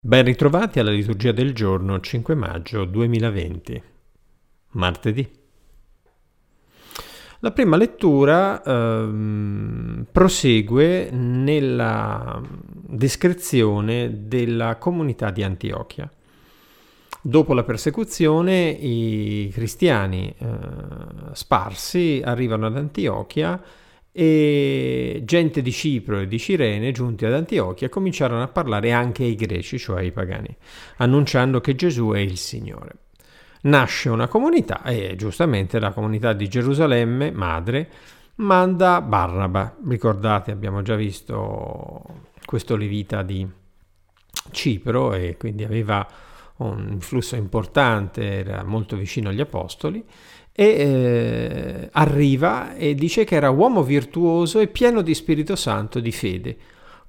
Ben ritrovati alla liturgia del giorno 5 maggio 2020, martedì. La prima lettura ehm, prosegue nella descrizione della comunità di Antiochia. Dopo la persecuzione i cristiani eh, sparsi arrivano ad Antiochia e gente di Cipro e di Cirene, giunti ad Antiochia, cominciarono a parlare anche ai greci, cioè ai pagani, annunciando che Gesù è il Signore. Nasce una comunità e giustamente la comunità di Gerusalemme, madre, manda Barnaba. Ricordate, abbiamo già visto questo levita di Cipro e quindi aveva un influsso importante, era molto vicino agli apostoli e eh, arriva e dice che era uomo virtuoso e pieno di Spirito Santo, di fede.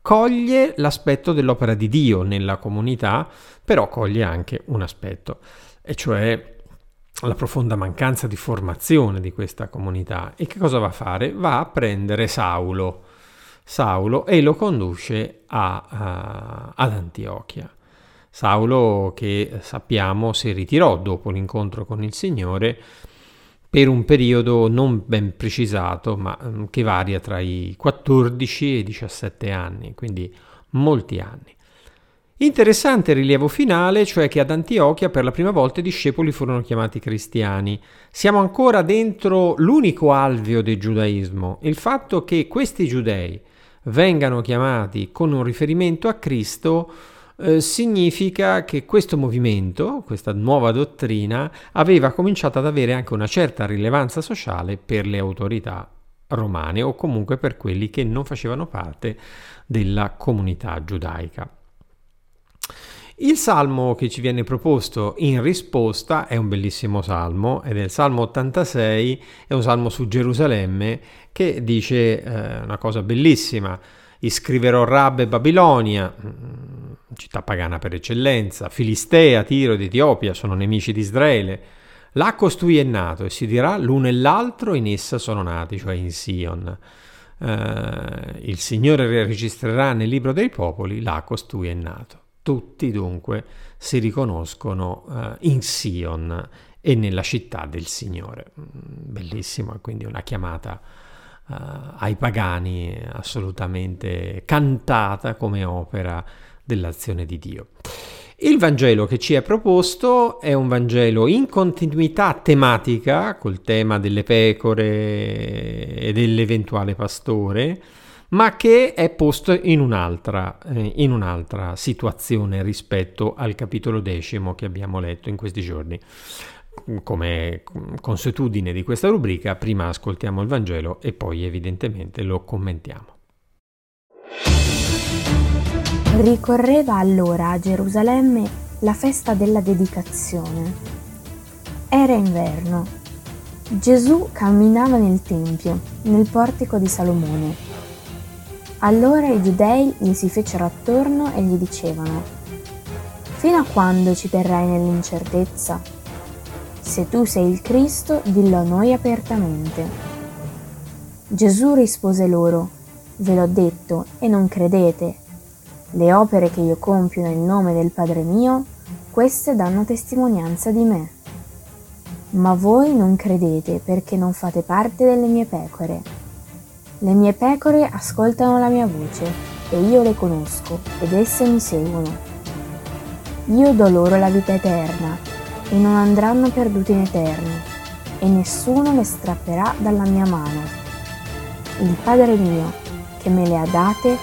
Coglie l'aspetto dell'opera di Dio nella comunità, però coglie anche un aspetto, e cioè la profonda mancanza di formazione di questa comunità. E che cosa va a fare? Va a prendere Saulo, Saulo e lo conduce a, a, ad Antiochia. Saulo che sappiamo si ritirò dopo l'incontro con il Signore per un periodo non ben precisato, ma mm, che varia tra i 14 e i 17 anni, quindi molti anni. Interessante rilievo finale, cioè che ad Antiochia per la prima volta i discepoli furono chiamati cristiani. Siamo ancora dentro l'unico alveo del giudaismo, il fatto che questi giudei vengano chiamati con un riferimento a Cristo eh, significa che questo movimento, questa nuova dottrina, aveva cominciato ad avere anche una certa rilevanza sociale per le autorità romane o comunque per quelli che non facevano parte della comunità giudaica. Il salmo che ci viene proposto in risposta è un bellissimo salmo ed è il salmo 86, è un salmo su Gerusalemme che dice eh, una cosa bellissima, iscriverò Rab e Babilonia, città pagana per eccellenza, Filistea, Tiro ed Etiopia sono nemici di Israele. Là costui è nato e si dirà l'uno e l'altro in essa sono nati, cioè in Sion. Uh, il Signore registrerà nel libro dei popoli, là costui è nato. Tutti dunque si riconoscono uh, in Sion e nella città del Signore. Mm, bellissimo, quindi una chiamata uh, ai pagani assolutamente cantata come opera dell'azione di Dio. Il Vangelo che ci è proposto è un Vangelo in continuità tematica col tema delle pecore e dell'eventuale pastore, ma che è posto in un'altra, eh, in un'altra situazione rispetto al capitolo decimo che abbiamo letto in questi giorni. Come consuetudine di questa rubrica, prima ascoltiamo il Vangelo e poi evidentemente lo commentiamo. Ricorreva allora a Gerusalemme la festa della dedicazione. Era inverno. Gesù camminava nel Tempio, nel portico di Salomone. Allora i giudei gli si fecero attorno e gli dicevano, Fino a quando ci terrai nell'incertezza? Se tu sei il Cristo, dillo a noi apertamente. Gesù rispose loro, Ve l'ho detto e non credete. Le opere che io compio nel nome del Padre mio, queste danno testimonianza di me. Ma voi non credete perché non fate parte delle mie pecore. Le mie pecore ascoltano la mia voce e io le conosco ed esse mi seguono. Io do loro la vita eterna e non andranno perdute in eterno e nessuno le strapperà dalla mia mano. Il Padre mio, che me le ha date,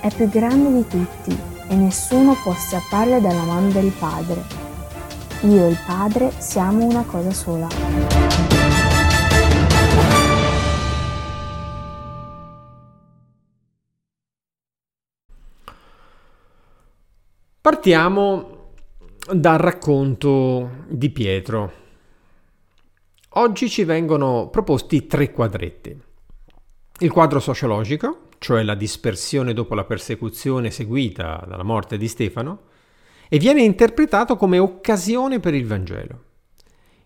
è più grande di tutti e nessuno può strapparle dalla mano del Padre. Io e il Padre siamo una cosa sola. Partiamo dal racconto di Pietro. Oggi ci vengono proposti tre quadretti. Il quadro sociologico, cioè la dispersione dopo la persecuzione seguita dalla morte di Stefano, e viene interpretato come occasione per il Vangelo.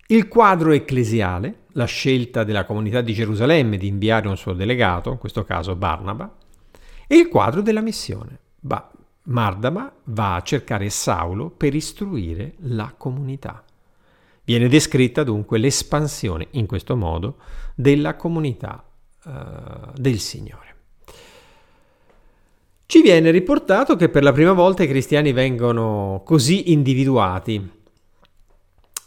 Il quadro ecclesiale, la scelta della comunità di Gerusalemme di inviare un suo delegato, in questo caso Barnaba, e il quadro della missione. Ba- Mardama va a cercare Saulo per istruire la comunità. Viene descritta dunque l'espansione in questo modo della comunità uh, del Signore. Ci viene riportato che per la prima volta i cristiani vengono così individuati.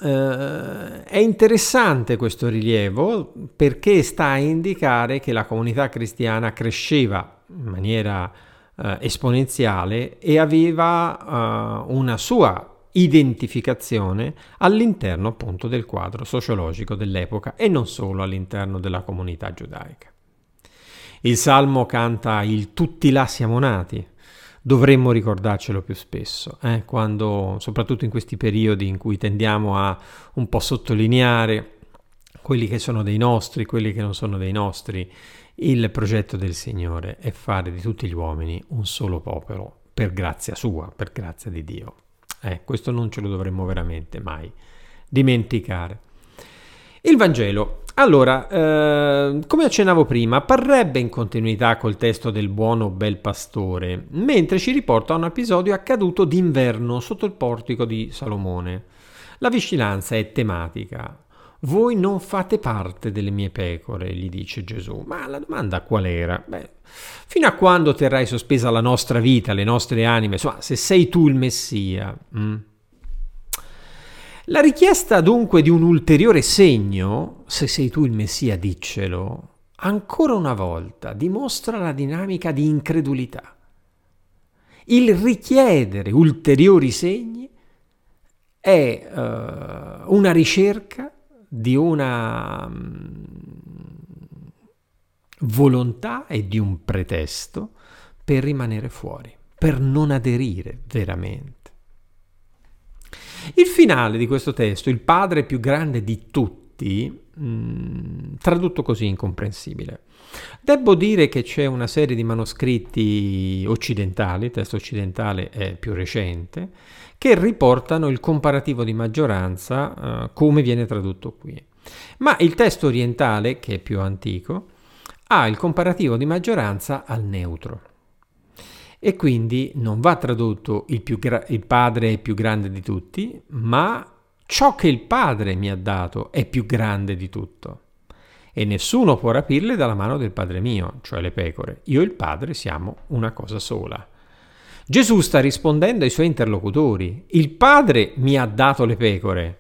Uh, è interessante questo rilievo perché sta a indicare che la comunità cristiana cresceva in maniera uh, esponenziale e aveva uh, una sua identificazione all'interno appunto del quadro sociologico dell'epoca e non solo all'interno della comunità giudaica. Il Salmo canta il tutti là siamo nati, dovremmo ricordarcelo più spesso, eh? Quando, soprattutto in questi periodi in cui tendiamo a un po' sottolineare quelli che sono dei nostri, quelli che non sono dei nostri, il progetto del Signore è fare di tutti gli uomini un solo popolo, per grazia sua, per grazia di Dio. Eh, questo non ce lo dovremmo veramente mai dimenticare. Il Vangelo allora, eh, come accennavo prima, parrebbe in continuità col testo del buono bel pastore, mentre ci riporta a un episodio accaduto d'inverno sotto il portico di Salomone. La vicinanza è tematica. Voi non fate parte delle mie pecore, gli dice Gesù. Ma la domanda qual era? Beh, fino a quando terrai sospesa la nostra vita, le nostre anime? Insomma, se sei tu il Messia. Mm? La richiesta dunque di un ulteriore segno, se sei tu il Messia, diccelo, ancora una volta dimostra la dinamica di incredulità. Il richiedere ulteriori segni è uh, una ricerca di una um, volontà e di un pretesto per rimanere fuori, per non aderire veramente. Il finale di questo testo, il padre più grande di tutti, mh, mm, tradotto così incomprensibile. Devo dire che c'è una serie di manoscritti occidentali, testo occidentale è più recente, che riportano il comparativo di maggioranza uh, come viene tradotto qui. Ma il testo orientale, che è più antico, ha il comparativo di maggioranza al neutro e quindi non va tradotto il, gra- il padre è più grande di tutti, ma ciò che il padre mi ha dato è più grande di tutto. E nessuno può rapirle dalla mano del padre mio, cioè le pecore. Io e il padre siamo una cosa sola. Gesù sta rispondendo ai suoi interlocutori. Il padre mi ha dato le pecore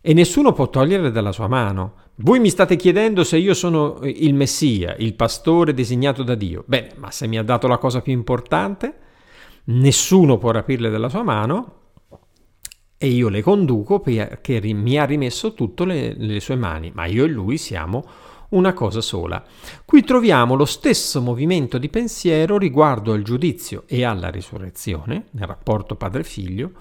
e nessuno può toglierle dalla sua mano. Voi mi state chiedendo se io sono il Messia, il pastore designato da Dio. Bene, ma se mi ha dato la cosa più importante, nessuno può rapirle dalla sua mano e io le conduco perché mi ha rimesso tutto le, le sue mani, ma io e lui siamo una cosa sola. Qui troviamo lo stesso movimento di pensiero riguardo al giudizio e alla risurrezione, nel rapporto padre-figlio,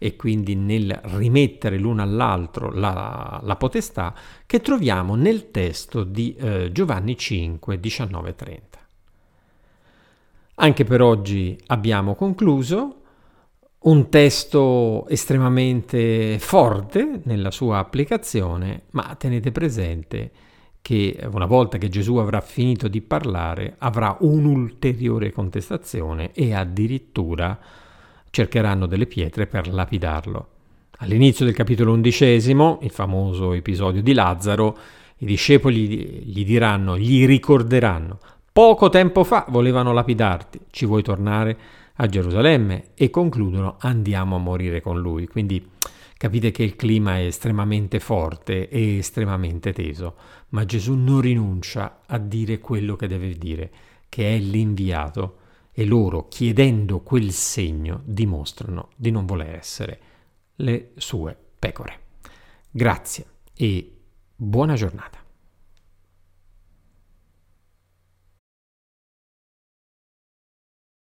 e quindi nel rimettere l'uno all'altro la, la potestà che troviamo nel testo di eh, Giovanni 5, 19, 30. Anche per oggi abbiamo concluso un testo estremamente forte nella sua applicazione, ma tenete presente che una volta che Gesù avrà finito di parlare avrà un'ulteriore contestazione e addirittura cercheranno delle pietre per lapidarlo. All'inizio del capitolo undicesimo, il famoso episodio di Lazzaro, i discepoli gli diranno, gli ricorderanno, poco tempo fa volevano lapidarti, ci vuoi tornare a Gerusalemme? E concludono, andiamo a morire con lui. Quindi capite che il clima è estremamente forte e estremamente teso, ma Gesù non rinuncia a dire quello che deve dire, che è l'inviato e loro, chiedendo quel segno, dimostrano di non voler essere le sue pecore. Grazie e buona giornata.